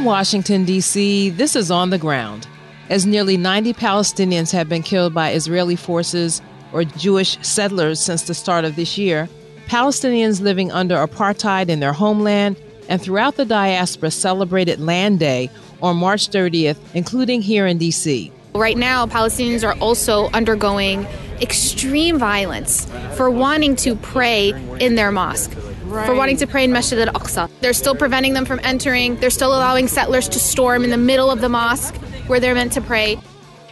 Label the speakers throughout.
Speaker 1: From Washington, D.C., this is On the Ground. As nearly 90 Palestinians have been killed by Israeli forces or Jewish settlers since the start of this year, Palestinians living under apartheid in their homeland and throughout the diaspora celebrated Land Day on March 30th, including here in D.C.
Speaker 2: Right now, Palestinians are also undergoing extreme violence for wanting to pray in their mosque. Right. For wanting to pray in Masjid al Aqsa. They're still preventing them from entering. They're still allowing settlers to storm in the middle of the mosque where they're meant to pray.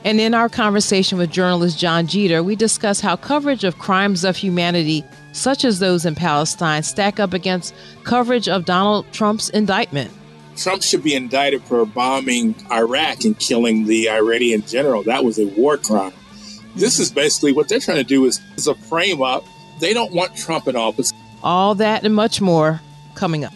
Speaker 1: And in our conversation with journalist Jon Jeter, we discuss how coverage of crimes of humanity, such as those in Palestine, stack up against coverage of Donald Trump's indictment.
Speaker 3: Trump should be indicted for bombing Iraq and killing the Iranian general. That was a war crime. This is basically what they're trying to do is, is a frame up. They don't want Trump in office.
Speaker 1: All that and much more coming up.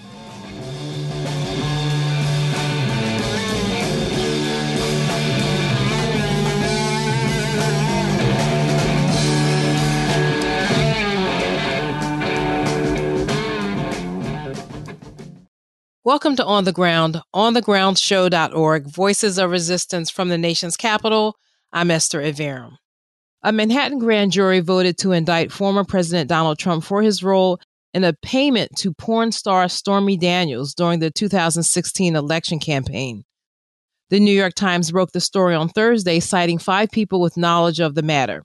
Speaker 1: Welcome to On the Ground, onthegroundshow.org, voices of resistance from the nation's capital. I'm Esther Iverem. A Manhattan grand jury voted to indict former President Donald Trump for his role in a payment to porn star Stormy Daniels during the 2016 election campaign. The New York Times broke the story on Thursday, citing five people with knowledge of the matter.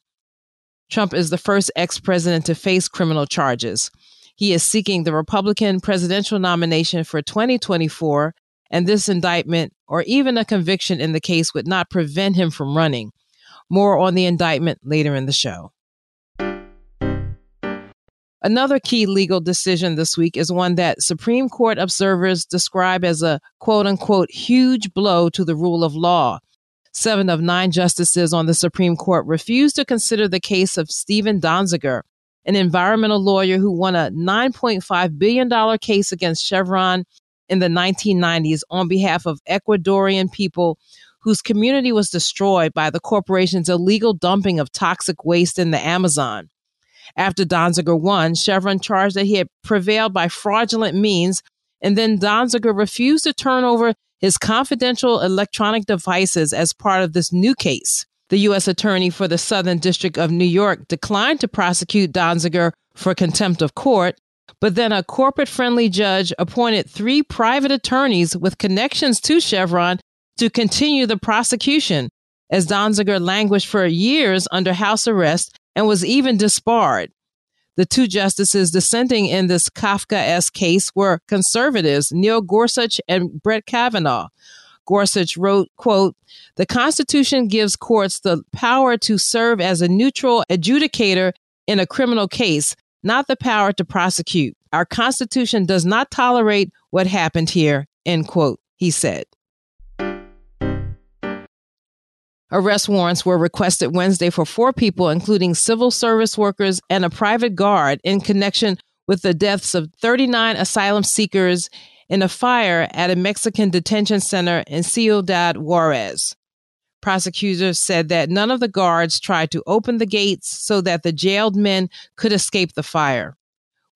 Speaker 1: Trump is the first ex president to face criminal charges. He is seeking the Republican presidential nomination for 2024, and this indictment or even a conviction in the case would not prevent him from running. More on the indictment later in the show. Another key legal decision this week is one that Supreme Court observers describe as a quote unquote huge blow to the rule of law. Seven of nine justices on the Supreme Court refused to consider the case of Steven Donziger, an environmental lawyer who won a $9.5 billion case against Chevron in the 1990s on behalf of Ecuadorian people whose community was destroyed by the corporation's illegal dumping of toxic waste in the Amazon. After Donziger won, Chevron charged that he had prevailed by fraudulent means, and then Donziger refused to turn over his confidential electronic devices as part of this new case. The U.S. Attorney for the Southern District of New York declined to prosecute Donziger for contempt of court, but then a corporate friendly judge appointed three private attorneys with connections to Chevron to continue the prosecution, as Donziger languished for years under house arrest and was even disbarred. The two justices dissenting in this Kafka-esque case were conservatives Neil Gorsuch and Brett Kavanaugh. Gorsuch wrote, quote, the Constitution gives courts the power to serve as a neutral adjudicator in a criminal case, not the power to prosecute. Our Constitution does not tolerate what happened here, end quote, he said. Arrest warrants were requested Wednesday for four people, including civil service workers and a private guard, in connection with the deaths of 39 asylum seekers in a fire at a Mexican detention center in Ciudad Juarez. Prosecutors said that none of the guards tried to open the gates so that the jailed men could escape the fire.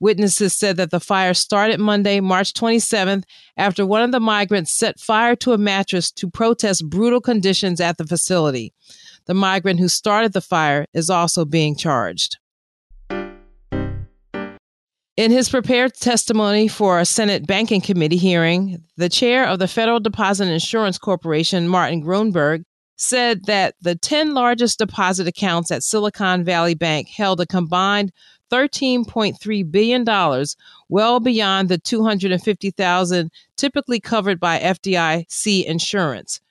Speaker 1: Witnesses said that the fire started Monday, March 27th, after one of the migrants set fire to a mattress to protest brutal conditions at the facility. The migrant who started the fire is also being charged. In his prepared testimony for a Senate Banking Committee hearing, the chair of the Federal Deposit Insurance Corporation, Martin Gruenberg, said that the 10 largest deposit accounts at Silicon Valley Bank held a combined $13.3 billion, well beyond the 250,000 typically covered by FDIC insurance.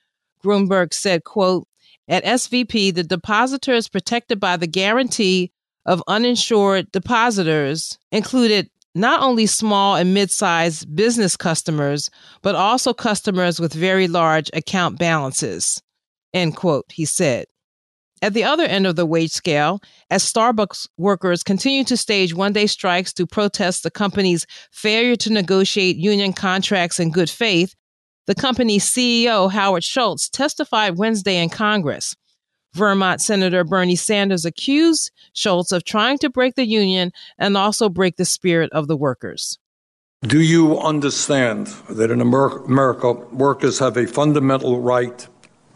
Speaker 1: Gruenberg said, quote, at SVB, the depositor is protected by the guarantee of uninsured depositors included not only small and mid-sized business customers, but also customers with very large account balances. End quote, he said. At the other end of the wage scale, as Starbucks workers continue to stage one day strikes to protest the company's failure to negotiate union contracts in good faith, the company's CEO, Howard Schultz, testified Wednesday in Congress. Vermont Senator Bernie Sanders accused Schultz of trying to break the union and also break the spirit of the workers.
Speaker 4: Do you understand that in America, workers have a fundamental right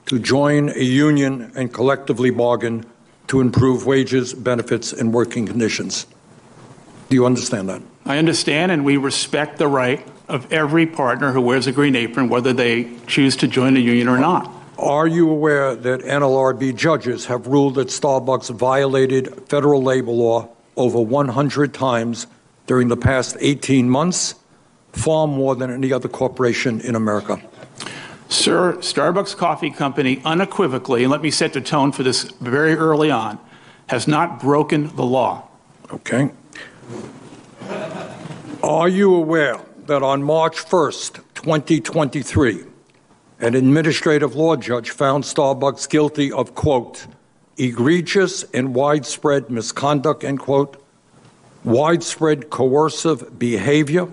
Speaker 4: to join a union and collectively bargain to improve wages, benefits, and working conditions? Do you understand that?
Speaker 5: I understand, and we respect the right of every partner who wears a green apron, whether they choose to join a union or not.
Speaker 4: Are you aware that NLRB judges have ruled that Starbucks violated federal labor law over 100 times during the past 18 months, far more than any other corporation in America?
Speaker 5: Sir, Starbucks Coffee Company unequivocally, and let me set the tone for this very early on, has not broken the law.
Speaker 4: Okay. Are you aware that on March 1st, 2023, an administrative law judge found Starbucks guilty of, quote, egregious and widespread misconduct, end quote, widespread coercive behavior,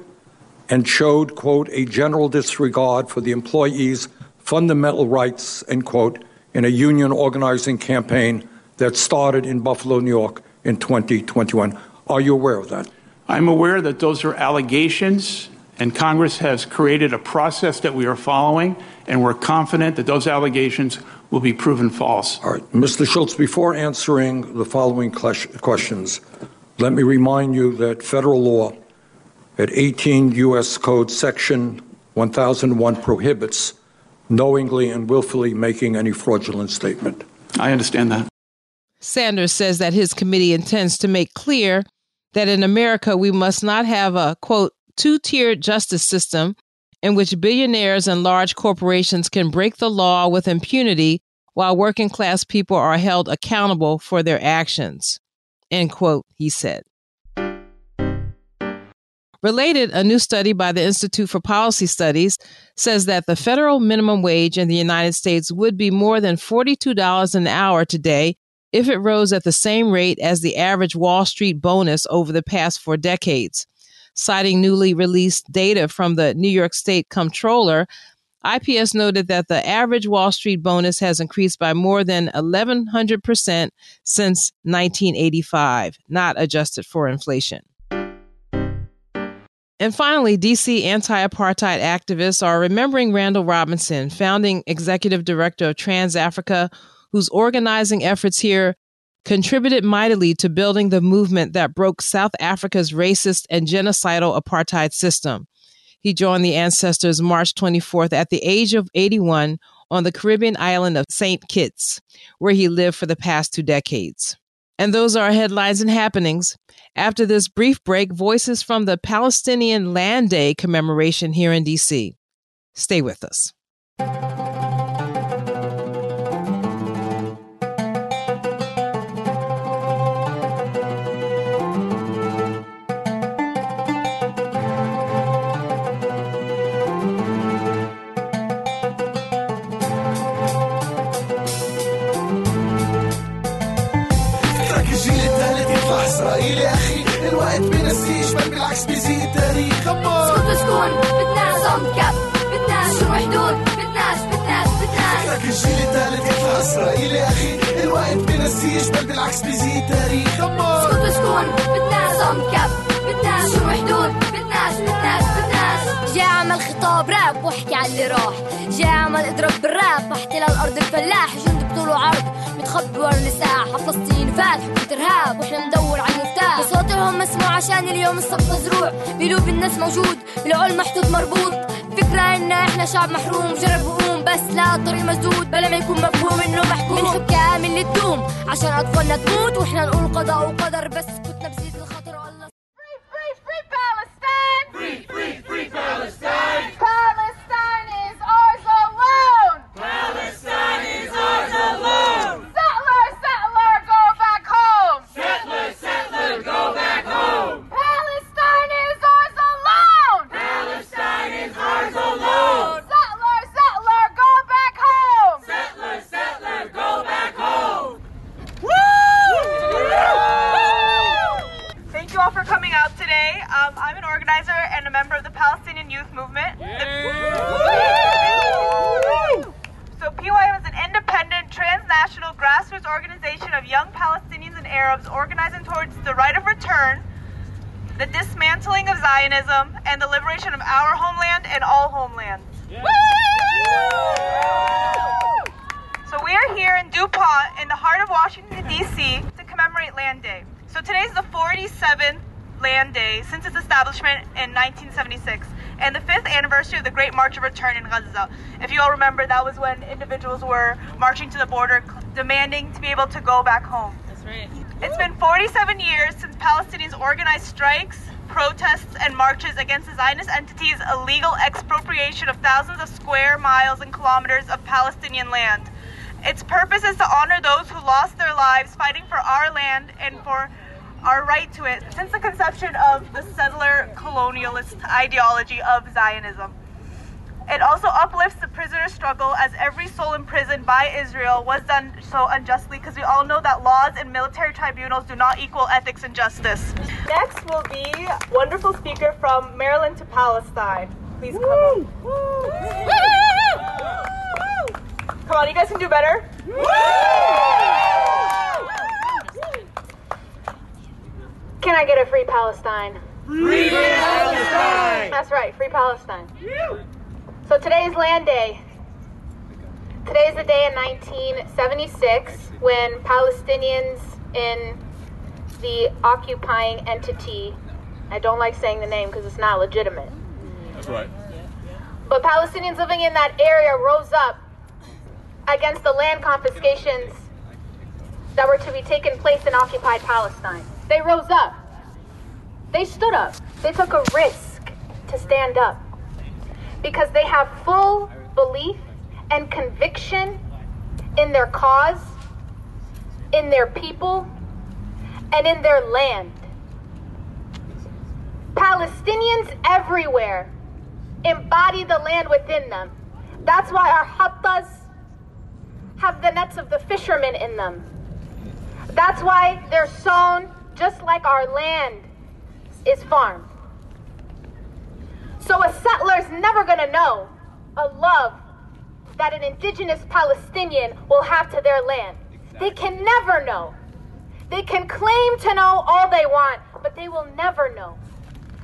Speaker 4: and showed, quote, a general disregard for the employees' fundamental rights, end quote, in a union organizing campaign that started in Buffalo, New York in 2021. Are you aware of that?
Speaker 5: I'm aware that those are allegations, and Congress has created a process that we are following, and we're confident that those allegations will be proven false.
Speaker 4: All right. Mr. Schultz, before answering the following questions, let me remind you that federal law at 18 U.S. Code Section 1001 prohibits knowingly and willfully making any fraudulent statement.
Speaker 5: I understand that.
Speaker 1: Sanders says that his committee intends to make clear that in America we must not have a quote two tiered justice system in which billionaires and large corporations can break the law with impunity while working class people are held accountable for their actions. End quote, he said. Related, a new study by the Institute for Policy Studies says that the federal minimum wage in the United States would be more than $42 an hour today if it rose at the same rate as the average Wall Street bonus over the past four decades. Citing newly released data from the New York State Comptroller, IPS noted that the average Wall Street bonus has increased by more than 1,100% since 1985, not adjusted for inflation. And finally, DC anti apartheid activists are remembering Randall Robinson, founding executive director of Trans Africa, whose organizing efforts here contributed mightily to building the movement that broke South Africa's racist and genocidal apartheid system. He joined the ancestors March 24th at the age of 81 on the Caribbean island of St. Kitts, where he lived for the past two decades. And those are headlines and happenings. After this brief break, voices from the Palestinian Land Day commemoration here in DC. Stay with us.
Speaker 6: تكون بتناس صمت كف بتناس شو حدود بدناش بتناس بتناس فكرك الجيل الثالث يطلع إسرائيلي أخي؟ الوقت بنسيش بل بالعكس بيزيد تاريخ. دمر اسكت وسكون بتناس صمت كف بدناش شو حدود بتناس بتناس بتناس جاي عمل خطاب راب واحكي على اللي راح. جاي عمل اضرب بالراب واحتلال الأرض الفلاح جند بطول وعرض متخبي ورا الساحة فلسطين فات حكومة ارهاب وإحنا ندور على المفتاح. صوتهم مسموع عشان اليوم الصف مزروع. بقلوب الناس موجود بالعول محدود مربوط. فكرة إن إحنا شعب محروم جرب قوم بس لا الطريق مسدود. بلا ما يكون مفهوم إنه محكوم. من حكام اللي تدوم عشان أطفالنا تموت وإحنا نقول قضاء وقدر بس.
Speaker 7: Great March of Return in Gaza. If you all remember, that was when individuals were marching to the border demanding to be able to go back home.
Speaker 1: That's right.
Speaker 7: It's been 47 years since Palestinians organized strikes, protests, and marches against the Zionist entity's illegal expropriation of thousands of square miles and kilometers of Palestinian land. Its purpose is to honor those who lost their lives fighting for our land and for our right to it since the conception of the settler colonialist ideology of Zionism. It also uplifts the prisoner struggle as every soul imprisoned by Israel was done so unjustly because we all know that laws and military tribunals do not equal ethics and justice. Next will be wonderful speaker from Maryland to Palestine. Please come up. Come on, you guys can do better.
Speaker 2: Can I get a free Palestine? Free Palestine! That's right, free Palestine. So today is Land Day. Today is the day in 1976 when Palestinians in the occupying entity, I don't like saying the name because it's not legitimate,
Speaker 8: That's right.
Speaker 2: but Palestinians living in that area rose up against the land confiscations that were to be taking place in occupied Palestine. They rose up. They stood up. They took a risk to stand up because they have full belief and conviction in their cause, in their people, and in their land. Palestinians everywhere embody the land within them. That's why our hattas have the nets of the fishermen in them. That's why they're sown just like our land is farmed. So a settler's never gonna know a love that an indigenous Palestinian will have to their land. They can never know. They can claim to know all they want, but they will never know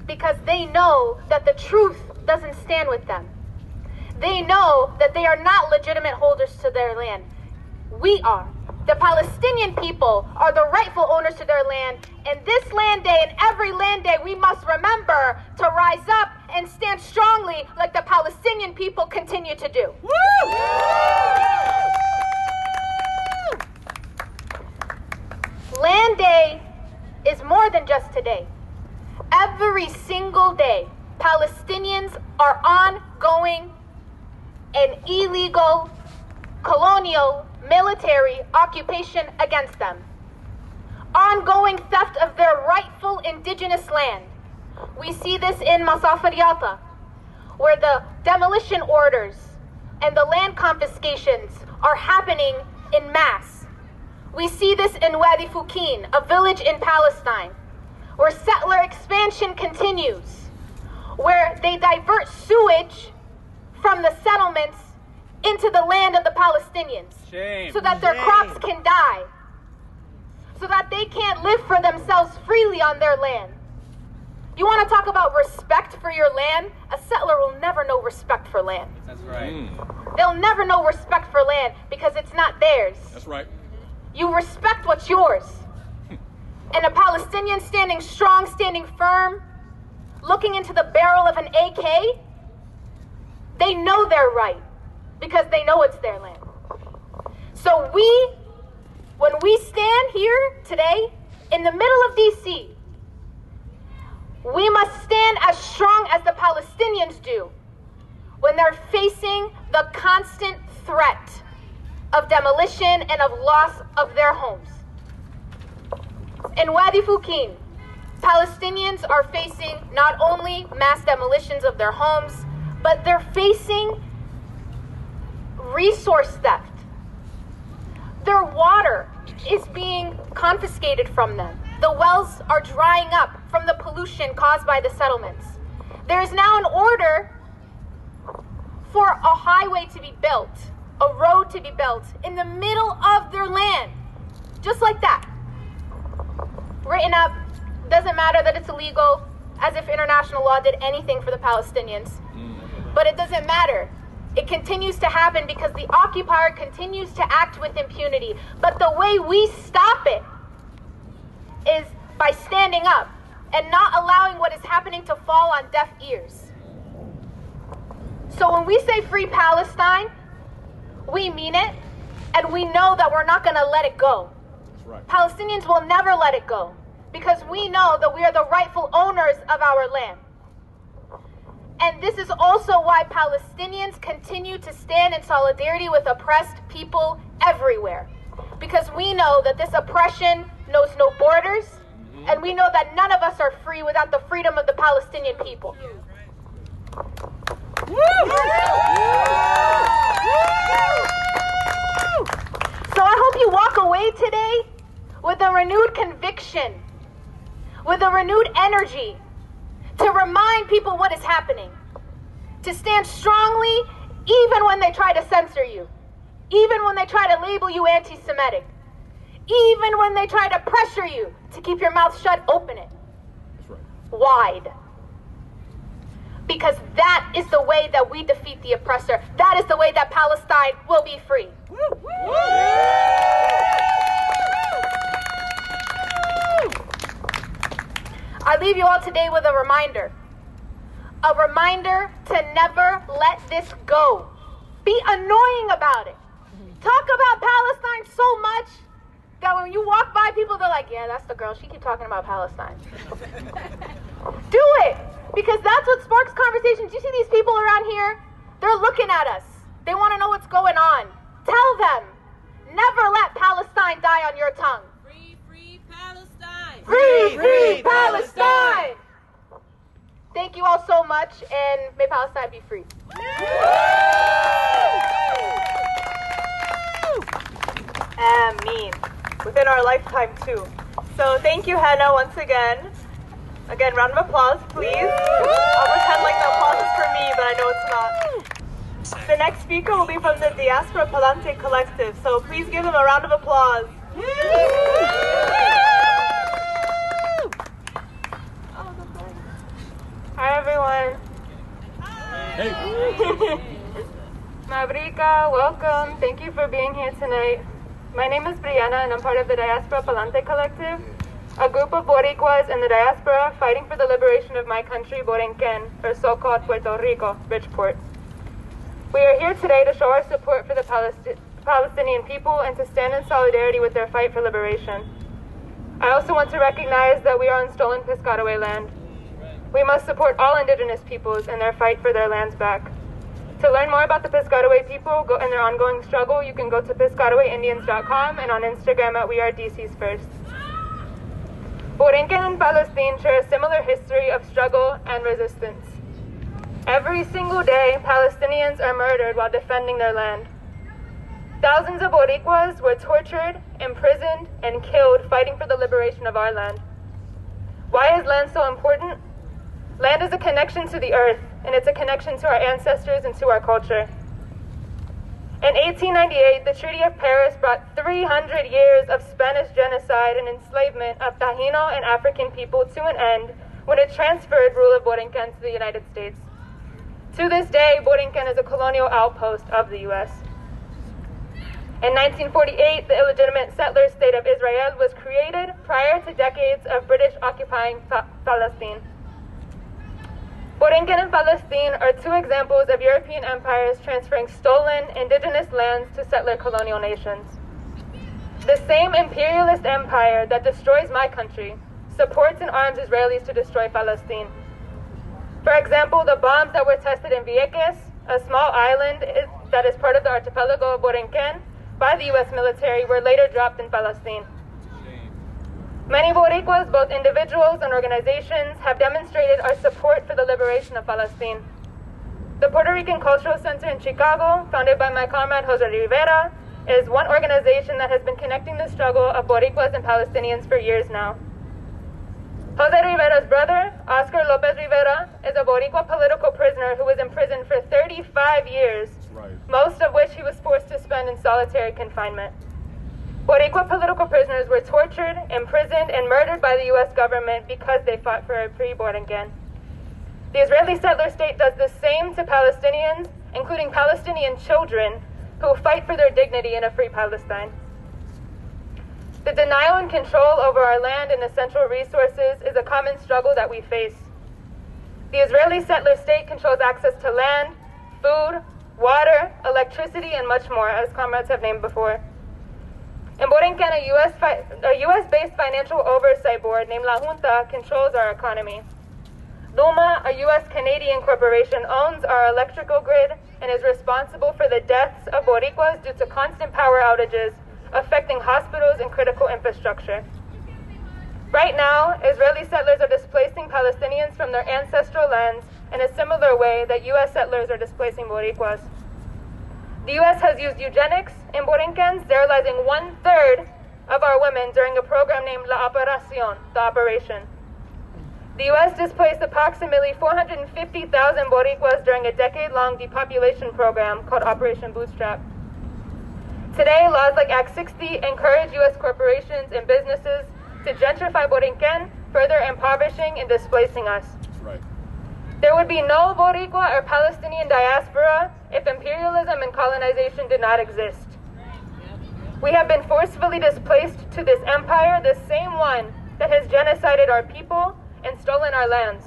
Speaker 2: because they know that the truth doesn't stand with them. They know that they are not legitimate holders to their land. We are. The Palestinian people are the rightful owners to their land, and this land day and every land day we must remember to rise up and stand strongly like the Palestinian people continue to do. Land Day is more than just today. Every single day, Palestinians are ongoing an illegal colonial military occupation against them. Ongoing theft of their rightful indigenous land. We see this in Masafer Yatta, where the demolition orders and the land confiscations are happening in mass. We see this in Wadi Fukin, a village in Palestine, where settler expansion continues, where they divert sewage from the settlements into the land of the Palestinians
Speaker 8: Shame.
Speaker 2: so that their crops can die, so that they can't live for themselves freely on their land. You want to talk about respect for your land? A settler will never know respect for land.
Speaker 8: That's right. Mm.
Speaker 2: They'll never know respect for land because it's not theirs.
Speaker 8: That's right.
Speaker 2: You respect what's yours. Hmm. And a Palestinian standing strong, standing firm, looking into the barrel of an AK, they know they're right because they know it's their land. So we, when we stand here today in the middle of DC, we must stand as strong as the Palestinians do when they're facing the constant threat of demolition and of loss of their homes. In Wadi Fukin, Palestinians are facing not only mass demolitions of their homes, but they're facing resource theft. Their water is being confiscated from them. The wells are drying up from the pollution caused by the settlements. There is now an order for a highway to be built, a road to be built in the middle of their land. Just like that. Written up, doesn't matter that it's illegal, as if international law did anything for the Palestinians. Mm. But it doesn't matter. It continues to happen because the occupier continues to act with impunity. But the way we stop it is by standing up and not allowing what is happening to fall on deaf ears. So when we say free Palestine, we mean it, and we know that we're not going to let it go. Palestinians will never let it go because we know that we are the rightful owners of our land. And this is also why Palestinians continue to stand in solidarity with oppressed people everywhere. Because we know that this oppression knows no borders, mm-hmm. and we know that none of us are free without the freedom of the Palestinian people. So I hope you walk away today with a renewed conviction, with a renewed energy to remind people what is happening, to stand strongly even when they try to censor you, even when they try to label you anti Semitic, even when they try to pressure you to keep your mouth shut, open it. Wide. Because that is the way that we defeat the oppressor. That is the way that Palestine will be free. I leave you all today with a reminder. A reminder to never let this go. Be annoying about it. Talk about Palestine so much that when you walk by people, they're like, yeah, that's the girl. She keep talking about Palestine. Do it. Because that's what sparks conversations. You see these people around here? They're looking at us. They want to know what's going on. Tell them. Never let Palestine die on your tongue.
Speaker 1: Free, free Palestine.
Speaker 2: Free, free Palestine. Thank you all so much, and may Palestine be free.
Speaker 7: Ameen. Within our lifetime, too. So thank you, Hannah, once again. Again, round of applause, please. I'll pretend like the applause is for me, but I know it's not. The next speaker will be from the Diaspora Palante Collective, so please give them a round of applause. Hi, everyone. Hey.
Speaker 8: Mabrika, welcome. Thank you for being here tonight. My name is Brianna, and I'm part of the Diaspora Palante Collective, a group of Boricuas in the diaspora fighting for the liberation of my country, Borinquen, or so-called Puerto Rico, Bridgeport. We are here today to show our support for the Palesti- Palestinian people and to stand in solidarity with their fight for liberation. I also want to recognize that we are on stolen Piscataway land. We must support all indigenous peoples in their fight for their lands back. To learn more about the Piscataway people go, and their ongoing struggle, you can go to piscatawayindians.com and on Instagram at We Are DC's First. Borinquen and Palestine share a similar history of struggle and resistance. Every single day, Palestinians are murdered while defending their land. Thousands of Boricuas were tortured, imprisoned, and killed fighting for the liberation of our land. Why is land so important? Land is a connection to the earth, and it's a connection to our ancestors and to our culture. In 1898, the Treaty of Paris brought 300 years of Spanish genocide and enslavement of Taino and African people to an end when it transferred rule of Borinquen to the United States. To this day, Borinquen is a colonial outpost of the U.S. In 1948, the illegitimate settler state of Israel was created prior to decades of British occupying Palestine. Borinquen and Palestine are two examples of European empires transferring stolen indigenous lands to settler colonial nations. The same imperialist empire that destroys my country supports and arms Israelis to destroy Palestine. For example, the bombs that were tested in Vieques, a small island that is part of the archipelago of Borinquen, by the U.S. military, were later dropped in Palestine. Many Boricuas, both individuals and organizations, have demonstrated our support for the liberation of Palestine. The Puerto Rican Cultural Center in Chicago, founded by my comrade Jose Rivera, is one organization that has been connecting the struggle of Boricuas and Palestinians for years now. Jose Rivera's brother, Oscar Lopez Rivera, is a Boricua political prisoner who was imprisoned for 35 years, most of which he was forced to spend in solitary confinement. Boricua political prisoners were tortured, imprisoned, and murdered by the U.S. government because they fought for a free again. The Israeli settler state does the same to Palestinians, including Palestinian children, who fight for their dignity in a free Palestine. The denial and control over our land and essential resources is a common struggle that we face. The Israeli settler state controls access to land, food, water, electricity, and much more, as comrades have named before. In Borinquen, a US, fi- a US based financial oversight board named La Junta controls our economy. Luma, a US Canadian corporation, owns our electrical grid and is responsible for the deaths of Boricuas due to constant power outages affecting hospitals and critical infrastructure. Right now, Israeli settlers are displacing Palestinians from their ancestral lands in a similar way that US settlers are displacing Boricuas. The US has used eugenics in Borinquen, sterilizing one third of our women during a program named La Operacion, the operation. The U.S. displaced approximately 450,000 Boricuas during a decade long depopulation program called Operation Bootstrap. Today, laws like Act 60 encourage U.S. corporations and businesses to gentrify Borinquen, further impoverishing and displacing us.
Speaker 3: Right.
Speaker 8: There would be no Boricua or Palestinian diaspora if imperialism and colonization did not exist. We have been forcefully displaced to this empire, the same one that has genocided our people and stolen our lands.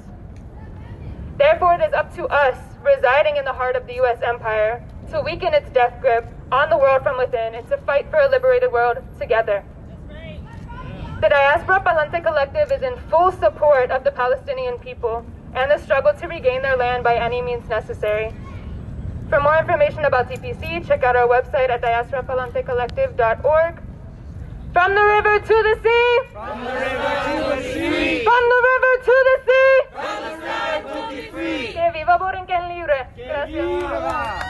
Speaker 8: Therefore, it is up to us, residing in the heart of the U.S. empire, to weaken its death grip on the world from within and to fight for a liberated world together. The Diaspora Palante Collective is in full support of the Palestinian people and the struggle to regain their land by any means necessary. For more information about TPC, check out our website at diasporapalantecollective.org. From the river to the sea!
Speaker 6: From the river to the sea!
Speaker 8: From the river to the sea!
Speaker 6: From the sky to be free!
Speaker 8: Que viva Borinquen libre! Gracias.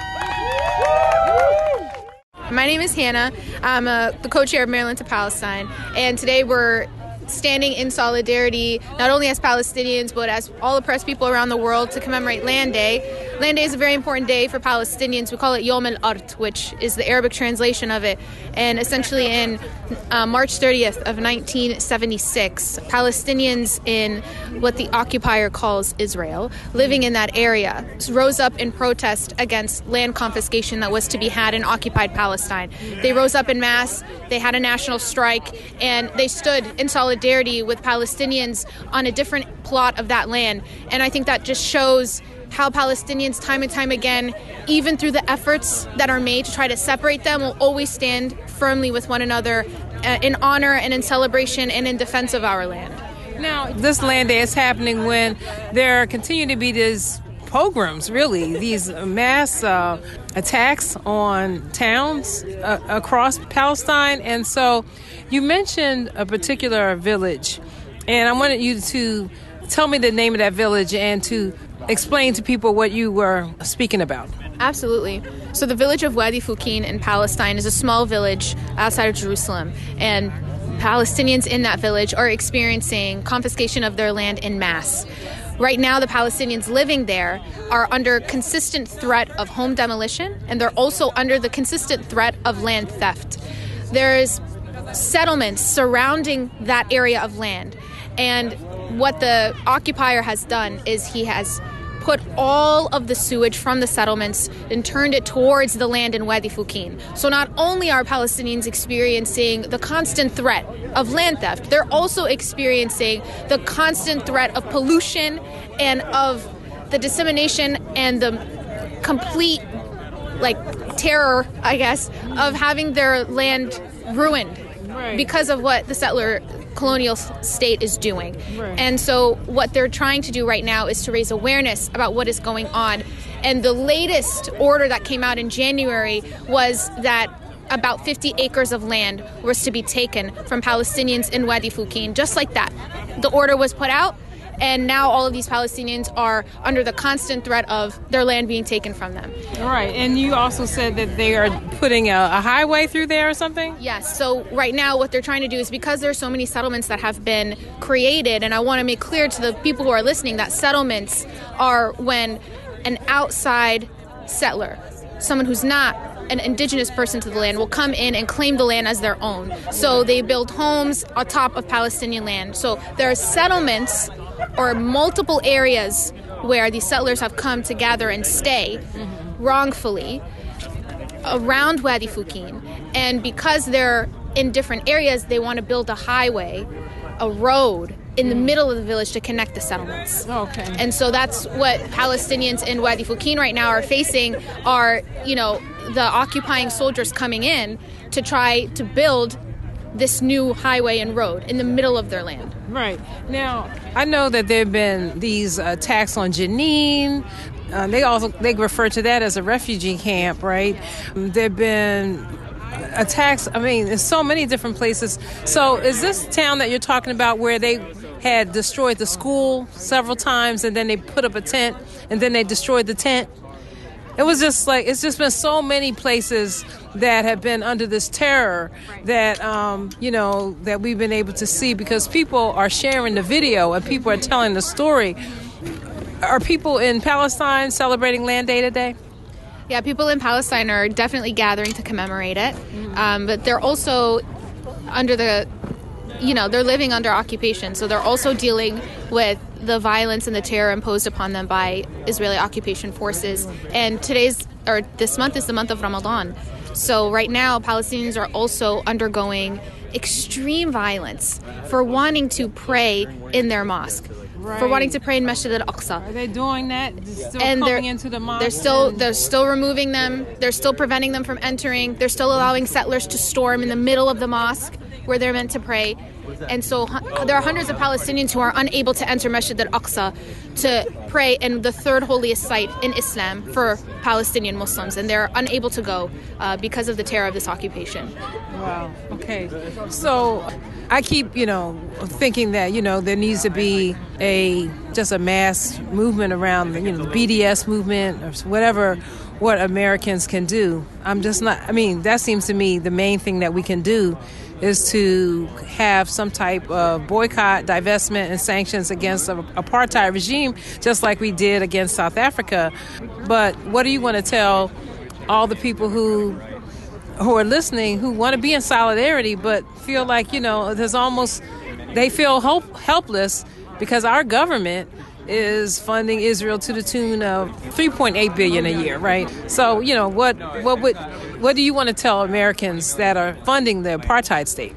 Speaker 2: My name is Hannah. I'm uh, the co-chair of Maryland to Palestine, and today we're standing in solidarity not only as Palestinians but as all oppressed people around the world to commemorate Land Day. Land Day is a very important day for Palestinians. We call it Yom el Ard, which is the Arabic translation of it. And essentially, in uh, March 30th of 1976, Palestinians in what the occupier calls Israel, living in that area, rose up in protest against land confiscation that was to be had in occupied Palestine. They rose up in mass. They had a national strike, and they stood in solidarity with Palestinians on a different plot of that land. And I think that just shows how Palestinians, time and time again, even through the efforts that are made to try to separate them, will always stand firmly with one another uh, in honor and in celebration and in defense of our land.
Speaker 1: Now, this land day is happening when there continue to be these pogroms, really, these mass uh, attacks on towns uh, across Palestine. And so you mentioned a particular village, and I wanted you to tell me the name of that village and to explain to people what you were speaking about.
Speaker 2: Absolutely. So, the village of Wadi Fukin in Palestine is a small village outside of Jerusalem, and Palestinians in that village are experiencing confiscation of their land in mass. Right now, the Palestinians living there are under consistent threat of home demolition, and they're also under the consistent threat of land theft. There's settlements surrounding that area of land, and what the occupier has done is he has put all of the sewage from the settlements and turned it towards the land in Wadi Fukin. So not only are Palestinians experiencing the constant threat of land theft, they're also experiencing the constant threat of pollution and of the dissemination and the complete like terror, I guess, of having their land ruined
Speaker 1: Right.
Speaker 2: because of what the settler colonial state is doing.
Speaker 1: Right.
Speaker 2: And so what they're trying to do right now is to raise awareness about what is going on. And the latest order that came out in January was that about 50 acres of land was to be taken from Palestinians in Wadi Fukin, just like that. The order was put out, and now all of these Palestinians are under the constant threat of their land being taken from them.
Speaker 1: All right. And you also said that they are putting a, a highway through there or something?
Speaker 2: Yes. So right now, what they're trying to do is because there are so many settlements that have been created, and I want to make clear to the people who are listening that settlements are when an outside settler, someone who's not an indigenous person to the land will come in and claim the land as their own. So they build homes on top of Palestinian land. So there are settlements or multiple areas where these settlers have come to gather and stay wrongfully around Wadi Fukin. And because they're in different areas, they want to build a highway, a road in the middle of the village to connect the settlements.
Speaker 1: Okay.
Speaker 2: And so that's what Palestinians in Wadi Fukin right now are facing are, you know, the occupying soldiers coming in to try to build this new highway and road in the middle of their land.
Speaker 1: Right. Now, I know that there have been these attacks on Jenin. Uh, they also they refer to that as a refugee camp, right? There have been attacks. I mean, there's so many different places. So, is this town that you're talking about where they had destroyed the school several times, and then they put up a tent, and then they destroyed the tent? It was just like it's just been so many places that have been under this terror that um, you know that we've been able to see because people are sharing the video and people are telling the story. Are people in Palestine celebrating Land Day today?
Speaker 2: Yeah, people in Palestine are definitely gathering to commemorate it, um, but they're also under the, you know, they're living under occupation, so they're also dealing with the violence and the terror imposed upon them by Israeli occupation forces. And today's or this month is the month of Ramadan, so right now Palestinians are also undergoing extreme violence for wanting to pray in their mosque. For wanting to pray in Masjid al-Aqsa
Speaker 1: Are they doing that? Still
Speaker 2: and they're
Speaker 1: coming into the mosque?
Speaker 2: they're still they're still removing them. They're still preventing them from entering. They're still allowing settlers to storm in the middle of the mosque where they're meant to pray. And so there are hundreds of Palestinians who are unable to enter Masjid al-Aqsa to pray in the third holiest site in Islam for Palestinian Muslims, and they're unable to go uh, because of the terror of this occupation.
Speaker 1: Wow. Okay. So I keep, you know, thinking that, you know, there needs to be a just a mass movement around, you know, the BDS movement or whatever what Americans can do. I'm just not I mean, that seems to me the main thing that we can do is to have some type of boycott, divestment, and sanctions against an apartheid regime, just like we did against South Africa. But what do you want to tell all the people who who are listening who want to be in solidarity but feel like you know there's almost they feel hope, helpless because our government is funding Israel to the tune of 3.8 billion a year right? So you know what what would what do you want to tell Americans that are funding the apartheid state?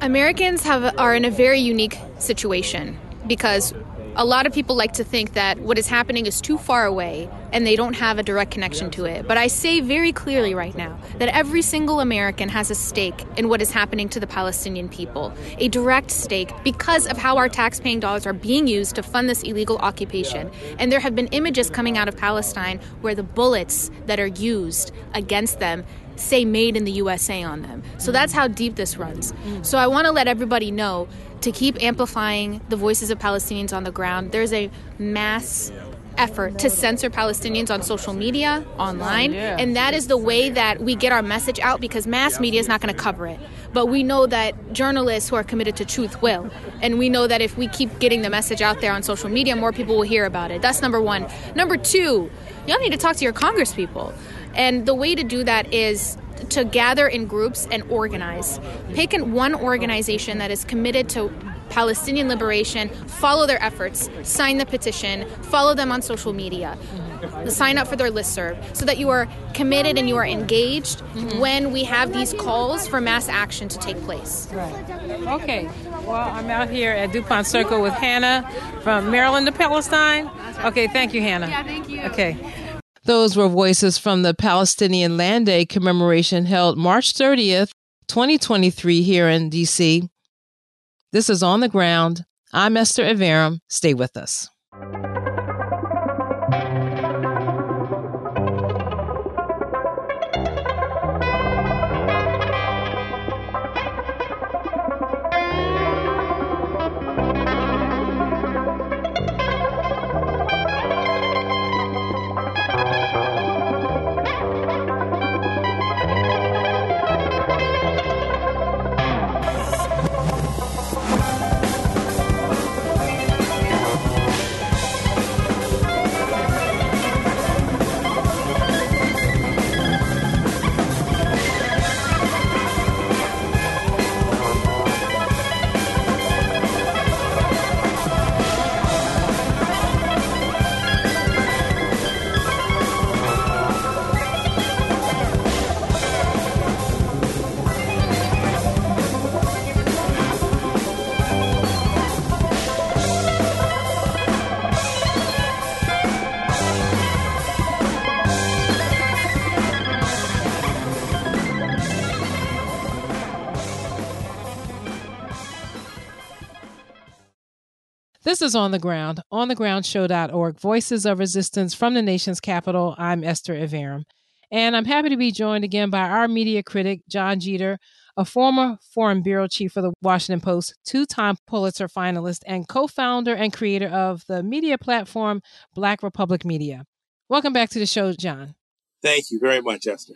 Speaker 2: Americans have are in a very unique situation because a lot of people like to think that what is happening is too far away and they don't have a direct connection to it. But I say very clearly right now that every single American has a stake in what is happening to the Palestinian people, a direct stake because of how our tax-paying dollars are being used to fund this illegal occupation. And there have been images coming out of Palestine where the bullets that are used against them say made in the USA on them. So mm. that's how deep this runs. Mm. So I want to let everybody know to keep amplifying the voices of Palestinians on the ground. There's a mass effort to censor Palestinians on social media, online, and that is the way that we get our message out because mass media is not going to cover it. But we know that journalists who are committed to truth will. And we know that if we keep getting the message out there on social media, more people will hear about it. That's number one. Number two, y'all need to talk to your congresspeople. And the way to do that is to gather in groups and organize. Pick an- one organization that is committed to Palestinian liberation, follow their efforts, sign the petition, follow them on social media, sign up for their listserv so that you are committed and you are engaged when we have these calls for mass action to take place. Right.
Speaker 1: Okay. Well, I'm out here at Dupont Circle with Hannah from Maryland to Palestine. Okay, thank you, Hannah.
Speaker 2: Yeah, thank you.
Speaker 1: Okay. Those were voices from the Palestinian Land Day commemoration held March 30th, 2023, here in DC. This is On the Ground. I'm Esther Iverem. Stay with us. This is On the Ground, onthegroundshow.org, Voices of Resistance from the nation's capital. I'm Esther Iverem. And I'm happy to be joined again by our media critic, Jon Jeter, a former Foreign Bureau Chief for the Washington Post, two time Pulitzer finalist, and co founder and creator of the media platform Black Republic Media. Welcome back to the show, Jon.
Speaker 3: Thank you very much, Esther.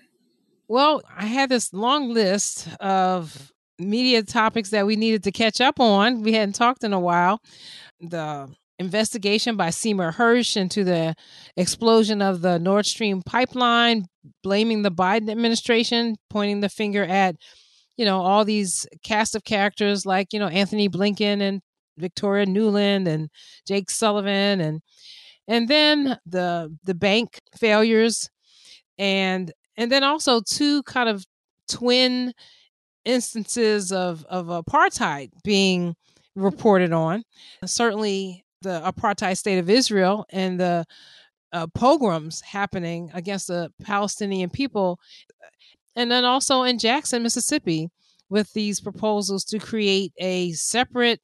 Speaker 1: Well, I had this long list of media topics that we needed to catch up on. We hadn't talked in a while. The investigation by Seymour Hersh into the explosion of the Nord Stream pipeline, blaming the Biden administration, pointing the finger at, you know, all these cast of characters like, you know, Antony Blinken and Victoria Nuland and Jake Sullivan and and then the the bank failures. And and then also two kind of twin instances of of apartheid being reported on certainly the apartheid state of Israel and the uh, pogroms happening against the Palestinian people and then also in Jackson Mississippi with these proposals to create a separate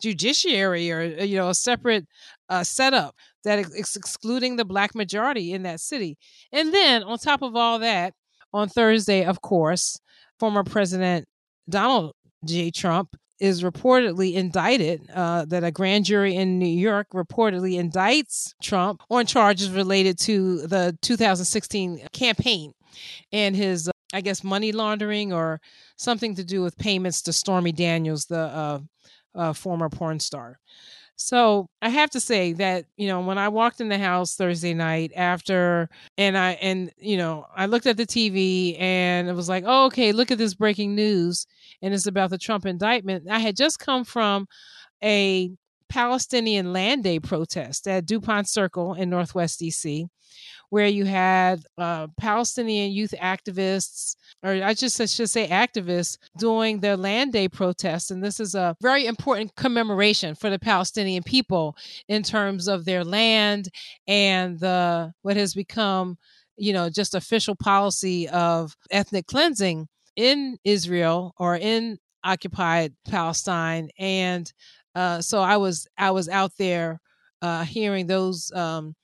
Speaker 1: judiciary or uh, you know a separate uh, setup that is excluding the black majority in that city. And then on top of all that, on Thursday, of course, former President Donald J. Trump is reportedly indicted, uh, that a grand jury in New York reportedly indicts Trump on charges related to the 2016 campaign and his, uh, I guess, money laundering or something to do with payments to Stormy Daniels, the uh, uh former porn star. So I have to say that, you know, when I walked in the house Thursday night after and I and you know, I looked at the TV and it was like, oh, okay, look at this breaking news. And it's about the Trump indictment. I had just come from a Palestinian Land Day protest at Dupont Circle in Northwest DC where you had uh, Palestinian youth activists, or I just I should say activists, doing their Land Day protests. And this is a very important commemoration for the Palestinian people in terms of their land and the what has become, you know, just official policy of ethnic cleansing in Israel or in occupied Palestine. And uh, so I was I was out there uh, hearing those um,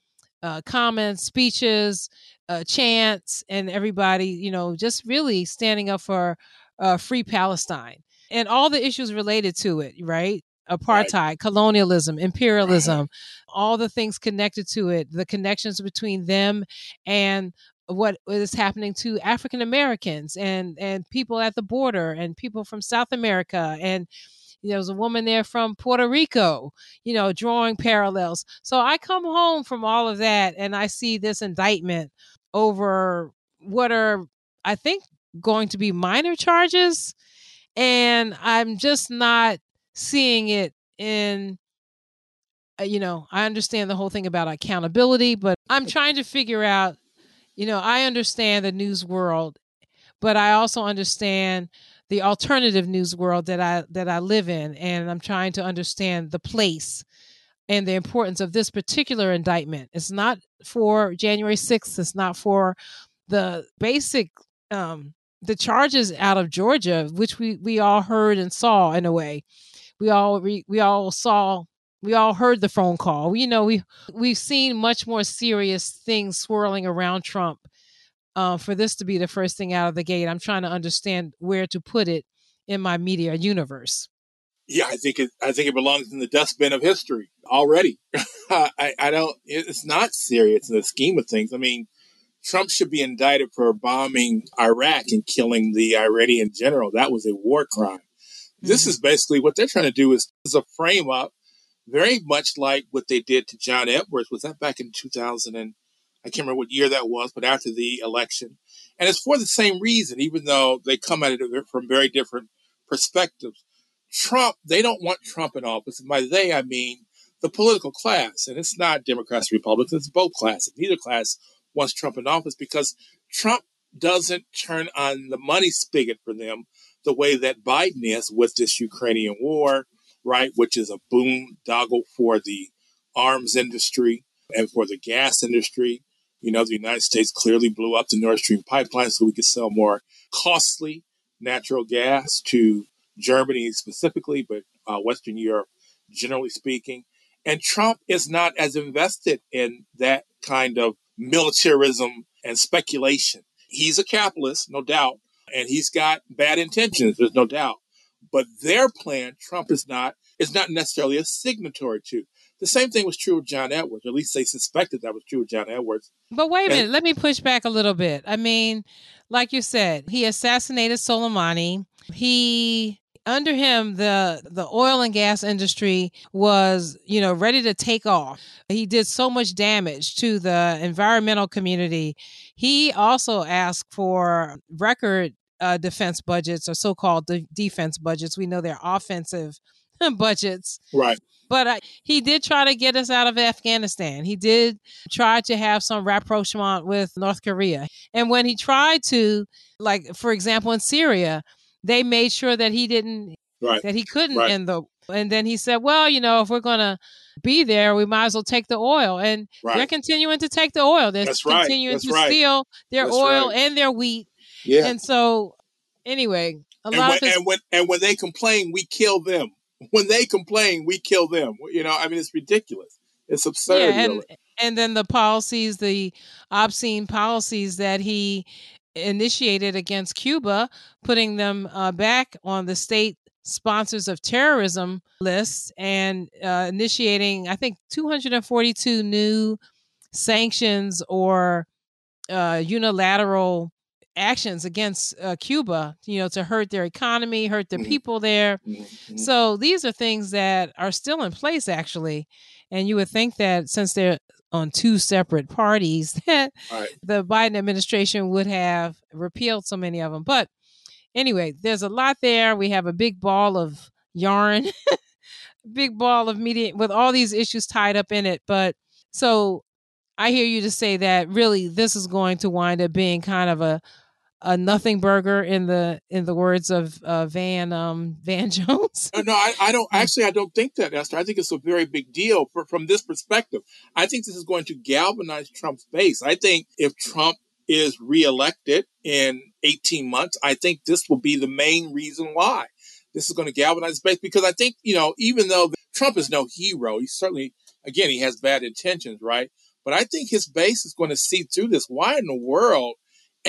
Speaker 1: uh, comments, speeches, uh, chants, and everybody, you know, just really standing up for uh, free Palestine and all the issues related to it, right? Apartheid, right. colonialism, imperialism, right. all the things connected to it, the connections between them and what is happening to African Americans and and people at the border and people from South America and there was a woman there from Puerto Rico, you know, drawing parallels. So I come home from all of that and I see this indictment over what are, I think, going to be minor charges. And I'm just not seeing it in uh, you know, I understand the whole thing about accountability, but I'm trying to figure out, you know, I understand the news world, but I also understand the alternative news world that I that I live in, and I'm trying to understand the place and the importance of this particular indictment. It's not for January 6th. It's not for the basic um, the charges out of Georgia, which we we all heard and saw in a way. We all we, all saw we all heard the phone call. You know, we we've seen much more serious things swirling around Trump uh, for this to be the first thing out of the gate. I'm trying to understand where to put it in my media universe.
Speaker 3: Yeah, I think it. I think it belongs in the dustbin of history already. I, I don't. It's not serious in the scheme of things. I mean, Trump should be indicted for bombing Iraq and killing the Iranian general. That was a war crime. Mm-hmm. This is basically what they're trying to do is, is a frame up, very much like what they did to John Edwards. Was that back in 2000 and I can't remember what year that was, but after the election. And it's for the same reason, even though they come at it from very different perspectives. Trump, they don't want Trump in office. And by they, I mean the political class. And it's not Democrats, Republicans, it's both classes. Neither class wants Trump in office because Trump doesn't turn on the money spigot for them the way that Biden is with this Ukrainian war, right? Which is a boondoggle for the arms industry and for the gas industry. You know, the United States clearly blew up the Nord Stream pipeline so we could sell more costly natural gas to Germany specifically, but uh, Western Europe generally speaking. And Trump is not as invested in that kind of militarism and speculation. He's a capitalist, no doubt, and he's got bad intentions, there's no doubt. But their plan, Trump is not, is not necessarily a signatory to. The same thing was true of John Edwards, at least they suspected that was true of John Edwards.
Speaker 1: But wait a
Speaker 3: And-
Speaker 1: minute, let me push back a little bit. I mean, like you said, he assassinated Soleimani. He under him the the oil and gas industry was, you know, ready to take off. He did so much damage to the environmental community. He also asked for record uh, defense budgets or so-called de- defense budgets. We know they're offensive budgets
Speaker 3: Right.
Speaker 1: But uh, he did try to get us out of Afghanistan. He did try to have some rapprochement with North Korea. And when he tried to, like, for example, in Syria, they made sure that he didn't,
Speaker 3: Right.
Speaker 1: that he couldn't
Speaker 3: Right.
Speaker 1: end the. And then he said, well, you know, if we're going to be there, we might as well take the oil. And they're continuing to take the oil. They're
Speaker 3: That's
Speaker 1: continuing
Speaker 3: That's
Speaker 1: to
Speaker 3: right.
Speaker 1: steal their
Speaker 3: That's
Speaker 1: oil
Speaker 3: right.
Speaker 1: and their wheat.
Speaker 3: Yeah.
Speaker 1: And so, anyway, a
Speaker 3: and
Speaker 1: lot
Speaker 3: when,
Speaker 1: of his
Speaker 3: and when and when they complain, we kill them. When they complain, we kill them. You know, I mean, it's ridiculous. It's absurd.
Speaker 1: yeah, and
Speaker 3: really.
Speaker 1: and then the policies, the obscene policies that he initiated against Cuba, putting them uh, back on the state sponsors of terrorism lists and uh, initiating, I think, 242 new sanctions or uh, unilateral actions against uh, Cuba, you know, to hurt their economy, hurt the
Speaker 3: Mhm.
Speaker 1: people there.
Speaker 3: Mhm.
Speaker 1: So these are things that are still in place, actually. And you would think that since they're on two separate parties, that
Speaker 3: Right.
Speaker 1: the Biden administration would have repealed so many of them. But anyway, there's a lot there. We have a big ball of yarn, big ball of media with all these issues tied up in it. But so I hear you to say that really this is going to wind up being kind of a a nothing burger in the in the words of uh, Van um, Van Jones.
Speaker 3: No, no, I, I don't actually. I don't think that, Esther. I think it's a very big deal for, from this perspective. I think this is going to galvanize Trump's base. I think if Trump is reelected in 18 months, I think this will be the main reason why this is going to galvanize base. Because I think you know, even though Trump is no hero, he certainly, again, he has bad intentions, right? But I think his base is going to see through this. Why in the world?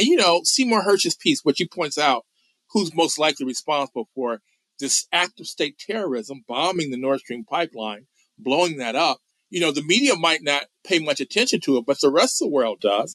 Speaker 3: And you know, Seymour Hersh's piece, which he points out, who's most likely responsible for this act of state terrorism, bombing the Nord Stream pipeline, blowing that up. You know, the media might not pay much attention to it, but the rest of the world does.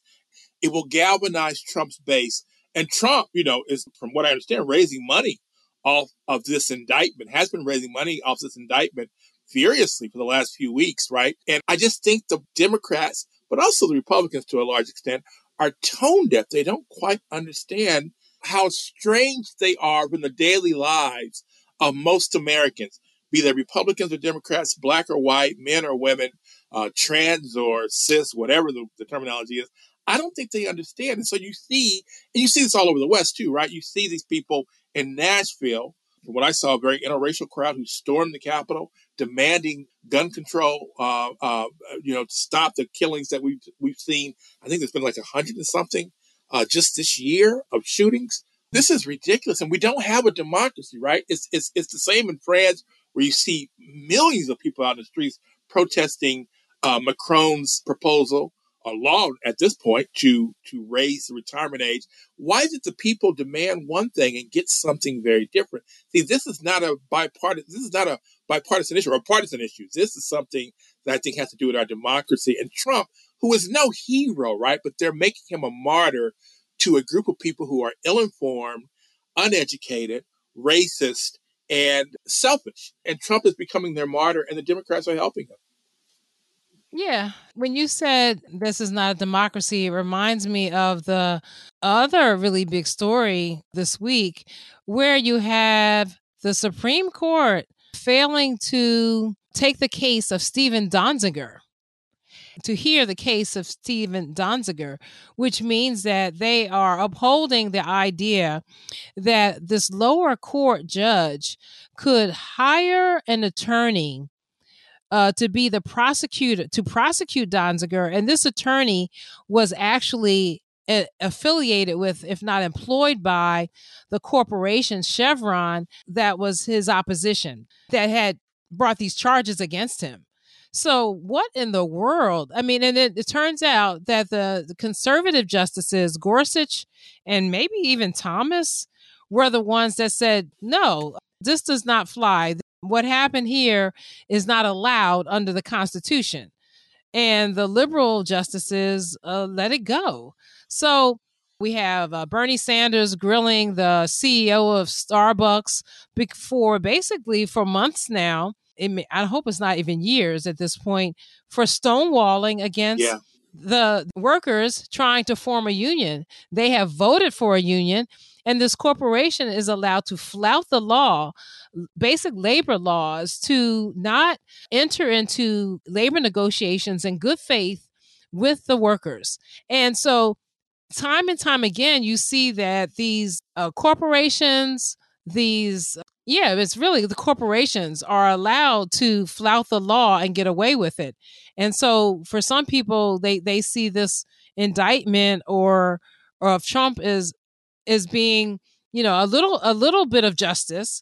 Speaker 3: It will galvanize Trump's base. And Trump, you know, is, from what I understand, raising money off of this indictment, has been raising money off this indictment furiously for the last few weeks, right? And I just think the Democrats, but also the Republicans to a large extent, are tone deaf. They don't quite understand how strange they are from the daily lives of most Americans, be they Republicans or Democrats, black or white, men or women, uh, trans or cis, whatever the, the terminology is. I don't think they understand. And so you see, and you see this all over the West too, right? You see these people in Nashville, from what I saw, a very interracial crowd who stormed the Capitol, demanding gun control, uh, uh, you know, to stop the killings that we've we've seen. I think there's been like a hundred and something uh, just this year of shootings. This is ridiculous, and we don't have a democracy, right? It's it's it's the same in France, where you see millions of people out in the streets protesting uh, Macron's proposal, a law at this point to to raise the retirement age. Why is it the people demand one thing and get something very different? See, this is not a bipartisan. This is not a bipartisan issue or partisan issues. This is something that I think has to do with our democracy. And Trump, who is no hero, right? But they're making him a martyr to a group of people who are ill-informed, uneducated, racist, and selfish. And Trump is becoming their martyr, and the Democrats are helping him.
Speaker 1: Yeah. When you said this is not a democracy, it reminds me of the other really big story this week where you have the Supreme Court failing to take the case of Steven Donziger. To hear the case of Steven Donziger, which means that they are upholding the idea that this lower court judge could hire an attorney uh, to be the prosecutor to prosecute Donziger, and this attorney was actually affiliated with, if not employed by, the corporation Chevron that was his opposition that had brought these charges against him. So, what in the world? I mean, and it, it turns out that the, the conservative justices, Gorsuch and maybe even Thomas, were the ones that said, no, this does not fly. What happened here is not allowed under the Constitution. And the liberal justices uh, let it go. So, we have uh, Bernie Sanders grilling the CEO of Starbucks for basically for months now may, I hope it's not even years at this point, for stonewalling against yeah. the workers trying to form a union. They have voted for a union, and this corporation is allowed to flout the law, basic labor laws, to not enter into labor negotiations in good faith with the workers. And so, time and time again, you see that these uh, corporations, these yeah, it's really the corporations are allowed to flout the law and get away with it. And so for some people they they see this indictment or or of Trump is is being, you know, a little a little bit of justice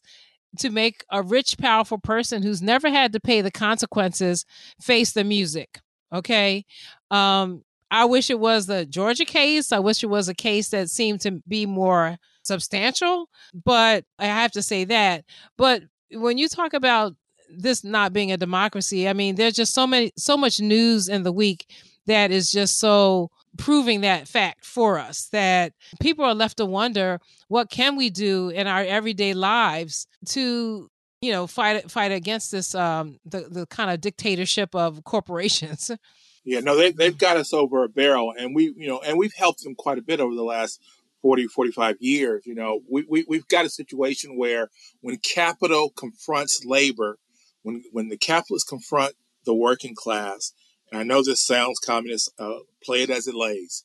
Speaker 1: to make a rich powerful person who's never had to pay the consequences face the music. Okay? Um I wish it was the Georgia case. I wish it was a case that seemed to be more substantial, but I have to say that. But when you talk about this not being a democracy, I mean, there's just so many, so much news in the week that is just so proving that fact for us that people are left to wonder what can we do in our everyday lives to you know fight fight against this um the, the kind of dictatorship of corporations
Speaker 3: yeah no they, they've got us over a barrel and we you know and we've helped them quite a bit over the last 40, 45 years, you know, we, we, we've got a situation where when capital confronts labor, when, when the capitalists confront the working class, and I know this sounds communist, uh, play it as it lays,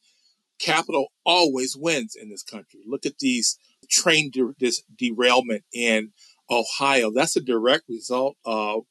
Speaker 3: capital always wins in this country. Look at these train de- this derailment in Ohio. That's a direct result of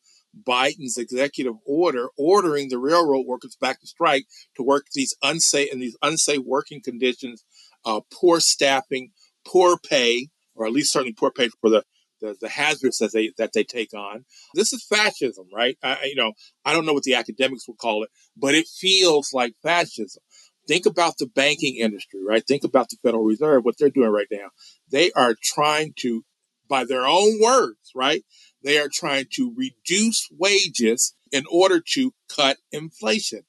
Speaker 3: Biden's executive order ordering the railroad workers back to strike to work these unsafe in these unsafe working conditions uh, poor staffing, poor pay, or at least certainly poor pay for the, the, the hazards that they that they take on. This is fascism, right? I, you know, I don't know what the academics would call it, but it feels like fascism. Think about the banking industry, right? Think about the Federal Reserve, what they're doing right now. They are trying to, by their own words, right? They are trying to reduce wages in order to cut inflation.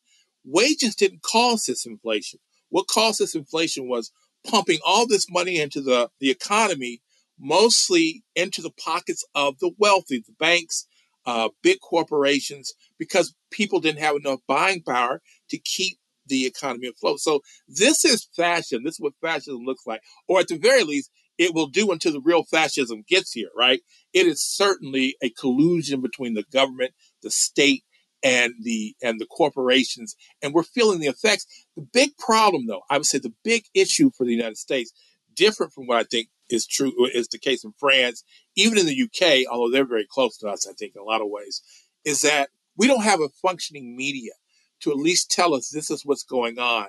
Speaker 3: Wages didn't cause this inflation. What caused this inflation was pumping all this money into the, the economy, mostly into the pockets of the wealthy, the banks, uh, big corporations, because people didn't have enough buying power to keep the economy afloat. So this is fashion. This is what fascism looks like. Or at the very least, it will do until the real fascism gets here, right? It is certainly a collusion between the government, the state, and the and the corporations and we're feeling the effects the big problem though i would say the big issue for the united states different from what i think is true is the case in france even in the uk although they're very close to us i think in a lot of ways is that we don't have a functioning media to at least tell us this is what's going on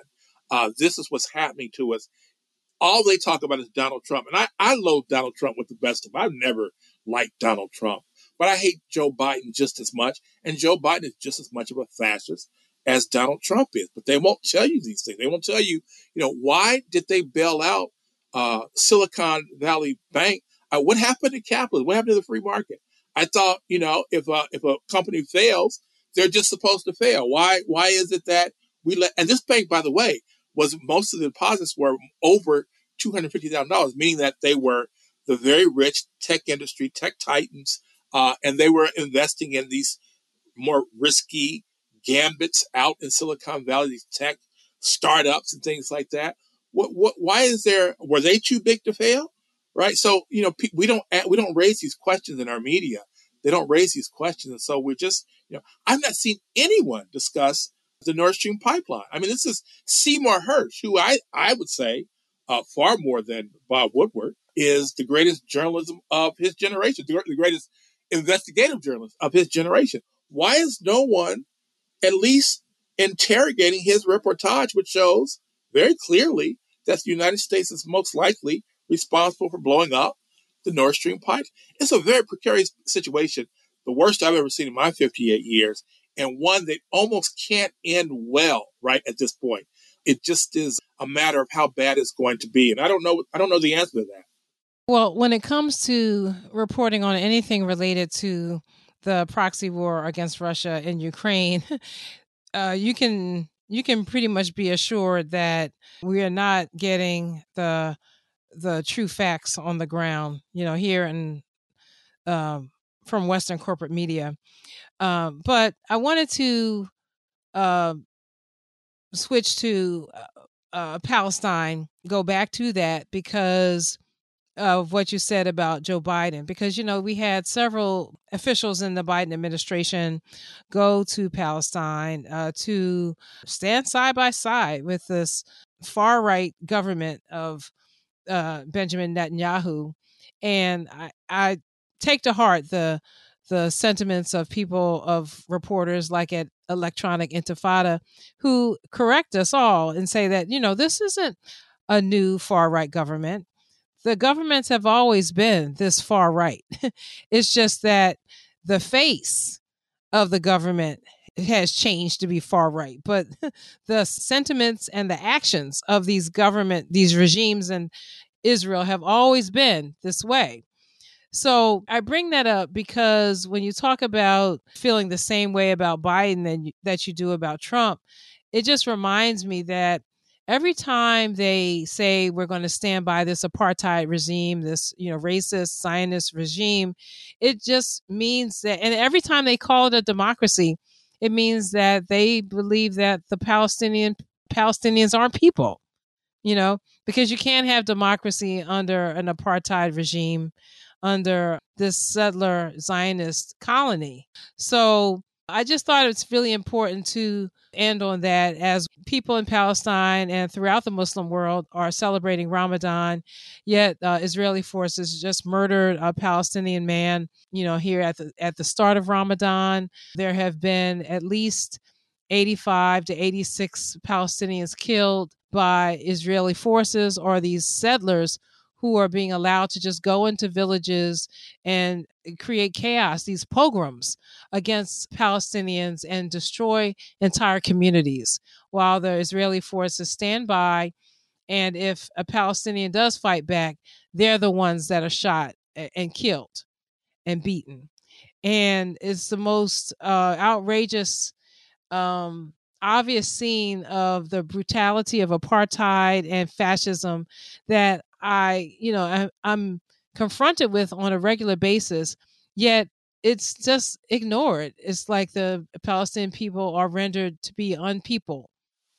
Speaker 3: uh, this is what's happening to us all they talk about is donald trump and i, I loathe donald trump with the best of them. i've never liked donald trump but I hate Joe Biden just as much. And Joe Biden is just as much of a fascist as Donald Trump is. But they won't tell you these things. They won't tell you, you know, why did they bail out uh, Silicon Valley Bank? Uh, what happened to capitalism? What happened to the free market? I thought, you know, if a, if a company fails, they're just supposed to fail. Why why is it that we let? And this bank, by the way, was most of the deposits were over two hundred fifty thousand dollars, meaning that they were the very rich tech industry, tech titans uh, and they were investing in these more risky gambits out in Silicon Valley, tech startups and things like that. What, what, why is there, were they too big to fail? Right. So, you know, we don't, we don't raise these questions in our media. They don't raise these questions. And so we're just, you know, I've not seen anyone discuss the Nord Stream pipeline. I mean, this is Seymour Hersh, who I, I would say, uh, far more than Bob Woodward, is the greatest journalism of his generation, the greatest investigative journalist of his generation. Why is no one at least interrogating his reportage, which shows very clearly that the United States is most likely responsible for blowing up the Nord Stream pipe? It's a very precarious situation. The worst I've ever seen in my 58 years. And one that almost can't end well, right, at this point. It just is a matter of how bad it's going to be. And I don't know I don't know the answer to that.
Speaker 1: Well, when it comes to reporting on anything related to the proxy war against Russia in Ukraine, uh, you can you can pretty much be assured that we are not getting the the true facts on the ground. You know, here in um, from Western corporate media. Um, but I wanted to uh, switch to uh, uh, Palestine, go back to that because of what you said about Joe Biden. Because, you know, we had several officials in the Biden administration go to Palestine uh, to stand side by side with this far right government of uh, Benjamin Netanyahu. And I, I take to heart the the sentiments of people of reporters like at electronic intifada who correct us all and say that you know this isn't a new far right government. The governments have always been this far right. It's just that the face of the government has changed to be far right but the sentiments and the actions of these government these regimes in israel have always been this way so I bring that up because when you talk about feeling the same way about Biden you, that you do about Trump, it just reminds me that every time they say we're going to stand by this apartheid regime, this you know racist Zionist regime, it just means that, and every time they call it a democracy, it means that they believe that the Palestinian Palestinians aren't people you know, because you can't have democracy under an apartheid regime under this settler Zionist colony. So I just thought it's really important to end on that as people in Palestine and throughout the Muslim world are celebrating Ramadan. Yet uh, Israeli forces just murdered a Palestinian man. You know, here at the at the start of Ramadan, there have been at least 85 to 86 Palestinians killed by Israeli forces or these settlers who are being allowed to just go into villages and create chaos, these pogroms against Palestinians and destroy entire communities while the Israeli forces stand by. And if a Palestinian does fight back, they're the ones that are shot and killed and beaten. And it's the most uh, outrageous um, obvious scene of the brutality of apartheid and fascism that I, you know, I, I'm confronted with on a regular basis, yet it's just ignored. It's like the Palestinian people are rendered to be unpeople.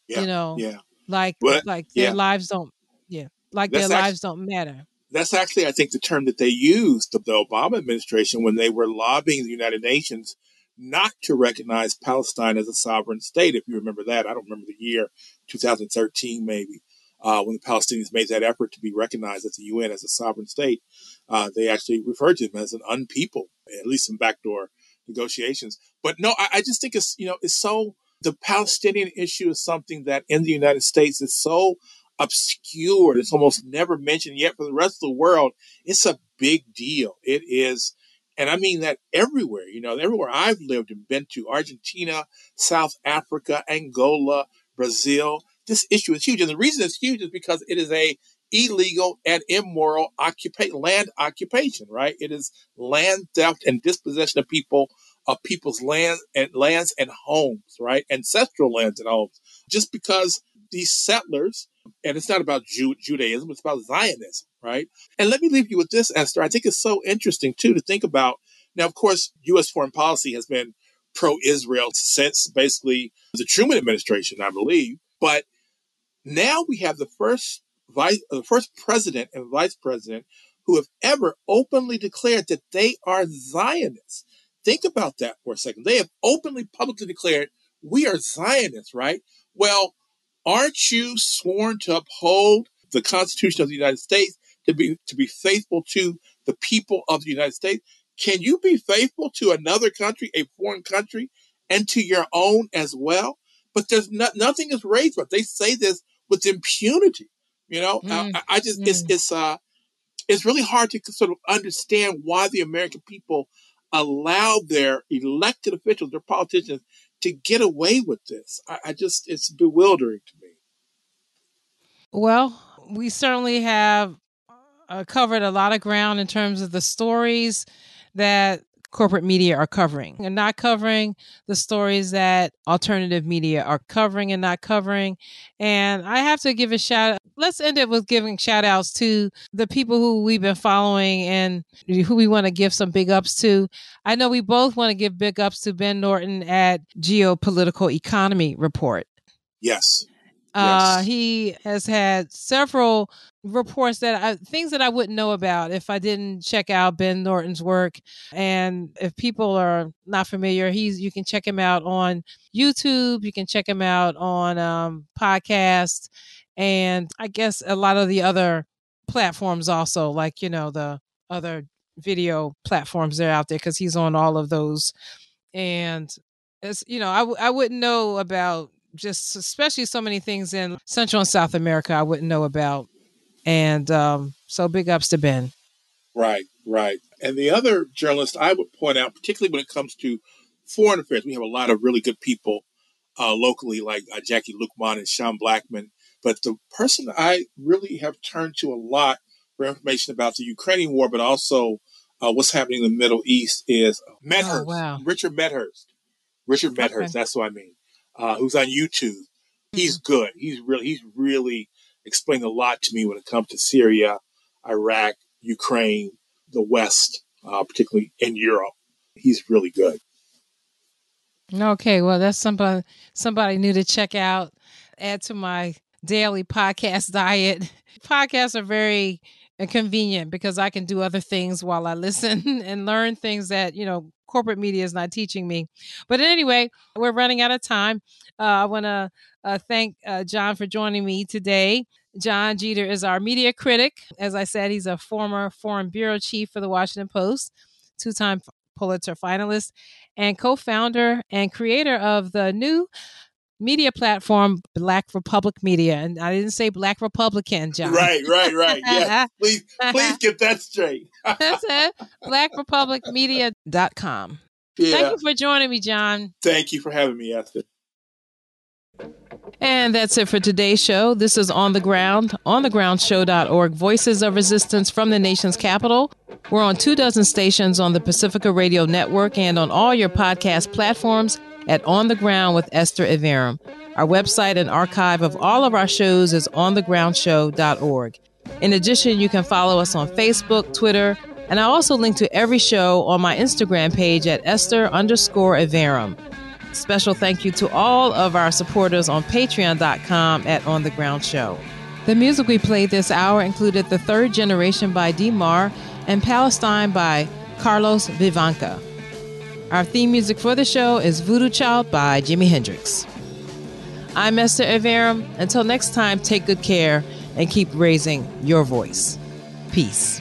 Speaker 3: Yeah,
Speaker 1: you know,
Speaker 3: yeah.
Speaker 1: like
Speaker 3: Well,
Speaker 1: like their
Speaker 3: yeah.
Speaker 1: lives don't, yeah, like
Speaker 3: That's
Speaker 1: their
Speaker 3: actu-
Speaker 1: lives don't matter.
Speaker 3: That's actually, I think, the term that they used, the, the Obama administration, when they were lobbying the United Nations not to recognize Palestine as a sovereign state. If you remember that, I don't remember the year, 2013 maybe, uh, when the Palestinians made that effort to be recognized at the UN as a sovereign state. Uh, they actually referred to them as an unpeople, at least in backdoor negotiations. But no, I, I just think it's you know it's so the Palestinian issue is something that in the United States is so obscured. It's almost never mentioned yet for the rest of the world. It's a big deal. It is. And I mean that everywhere, you know, everywhere I've lived and been to Argentina, South Africa, Angola, Brazil, this issue is huge. And the reason it's huge is because it is a illegal and immoral occupa- land occupation, right? It is land theft and dispossession of people of people's land and lands and homes, right? Ancestral lands and homes. Just because these settlers, and it's not about Ju- Judaism, it's about Zionism, right? And let me leave you with this, Esther. I think it's so interesting too to think about. Now, of course, U.S. foreign policy has been pro-Israel since basically the Truman administration, I believe. But now we have the first vice, uh, the first president and vice president who have ever openly declared that they are Zionists. Think about that for a second. They have openly, publicly declared we are Zionists, right? Well, aren't you sworn to uphold the Constitution of the United States to be to be faithful to the people of the United States? Can you be faithful to another country, a foreign country, and to your own as well? But there's no, nothing is raised, but they say this with impunity. You know,
Speaker 1: Mm,
Speaker 3: I, I just it's
Speaker 1: mm.
Speaker 3: it's uh it's really hard to sort of understand why the American people allow their elected officials, their politicians, to get away with this? I, I just, it's bewildering to me.
Speaker 1: Well, we certainly have uh, covered a lot of ground in terms of the stories that corporate media are covering and not covering the stories that alternative media are covering and not covering. And I have to give a shout out. let's end it with giving shout outs to the people who we've been following and who we want to give some big ups to. I know we both want to give big ups to Ben Norton at Geopolitical Economy Report.
Speaker 3: Yes.
Speaker 1: Uh, yes. he has had several reports that I, things that I wouldn't know about if I didn't check out Ben Norton's work. And if people are not familiar, he's you can check him out on YouTube. You can check him out on um, podcast, and I guess a lot of the other platforms also, like you know the other video platforms that are out there because he's on all of those. And it's you know I w- I wouldn't know about just especially so many things in Central and South America I wouldn't know about. And um, so big ups to Ben.
Speaker 3: Right, right. And the other journalist I would point out, particularly when it comes to foreign affairs, we have a lot of really good people uh, locally, like uh, Jacquie Luqman and Sean Blackmon. But the person I really have turned to a lot for information about the Ukrainian war, but also uh, what's happening in the Middle East is Medhurst, oh, wow. Richard Medhurst. Richard Medhurst, okay. that's what I mean uh, who's on YouTube. He's mm-hmm. good. He's really he's really explained a lot to me when it comes to Syria, Iraq, Ukraine, the West, uh, particularly in Europe. He's really good.
Speaker 1: Okay, well, that's somebody somebody new to check out. Add to my daily podcast diet. Podcasts are very convenient because I can do other things while I listen and learn things that you know corporate media is not teaching me. But anyway, we're running out of time. Uh, I want to uh, thank uh, Jon for joining me today. Jon Jeter is our media critic. As I said, he's a former foreign bureau chief for the Washington Post, two time Pulitzer finalist, and co founder and creator of the new media platform Black Republic Media. And I didn't say Black Republican, Jon.
Speaker 3: Right, right, right. Yeah. please, please get that straight.
Speaker 1: That's it. BlackRepublicMedia.com. Yeah. Thank you for joining me, Jon.
Speaker 3: Thank you for having me, Esther.
Speaker 1: And that's it for today's show. This is On the Ground, onthegroundshow.org, Voices of Resistance from the nation's capital. We're on two dozen stations on the Pacifica Radio Network and on all your podcast platforms at On the Ground with Esther Iverem. Our website and archive of all of our shows is onthegroundshow.org. In addition, you can follow us on Facebook, Twitter, and I also link to every show on my Instagram page at Esther underscore Iverem. Special thank you to all of our supporters on patreon.com at On the Ground Show. The music we played this hour included The Third Generation by Demar and Palestine by Carlos Vivanca. Our theme music for the show is Voodoo Child by Jimi Hendrix. I'm Esther Iverem. Until next time, take good care and keep raising your voice. Peace.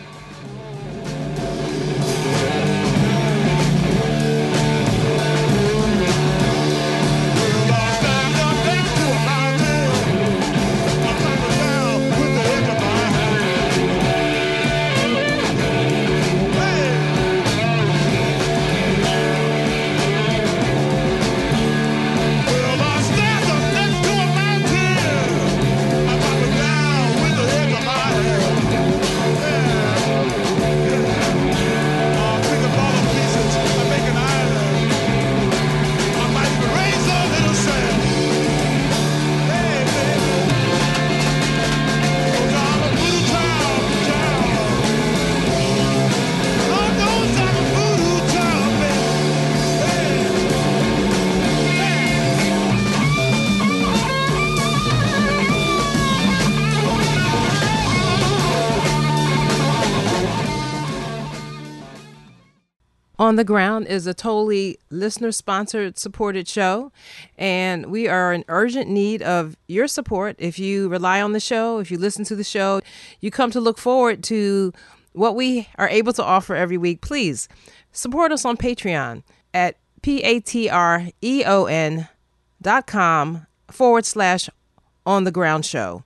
Speaker 1: On the Ground is a totally listener sponsored supported show, and we are in urgent need of your support. If you rely on the show, if you listen to the show, you come to look forward to what we are able to offer every week, please support us on Patreon at p-a-t-r-e-o-n dot com forward slash on the ground show.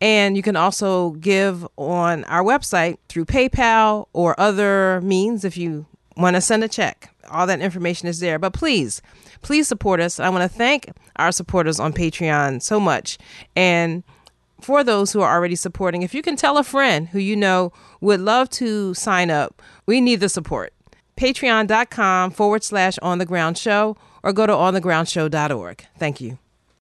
Speaker 1: And you can also give on our website through PayPal or other means if you want to send a check. all that information is there. But please, please support us. I want to thank our supporters on Patreon so much. And for those who are already supporting, if you can tell a friend who you know would love to sign up, we need the support. Patreon.com forward slash on the ground show or go to onthegroundshow.org. Thank you.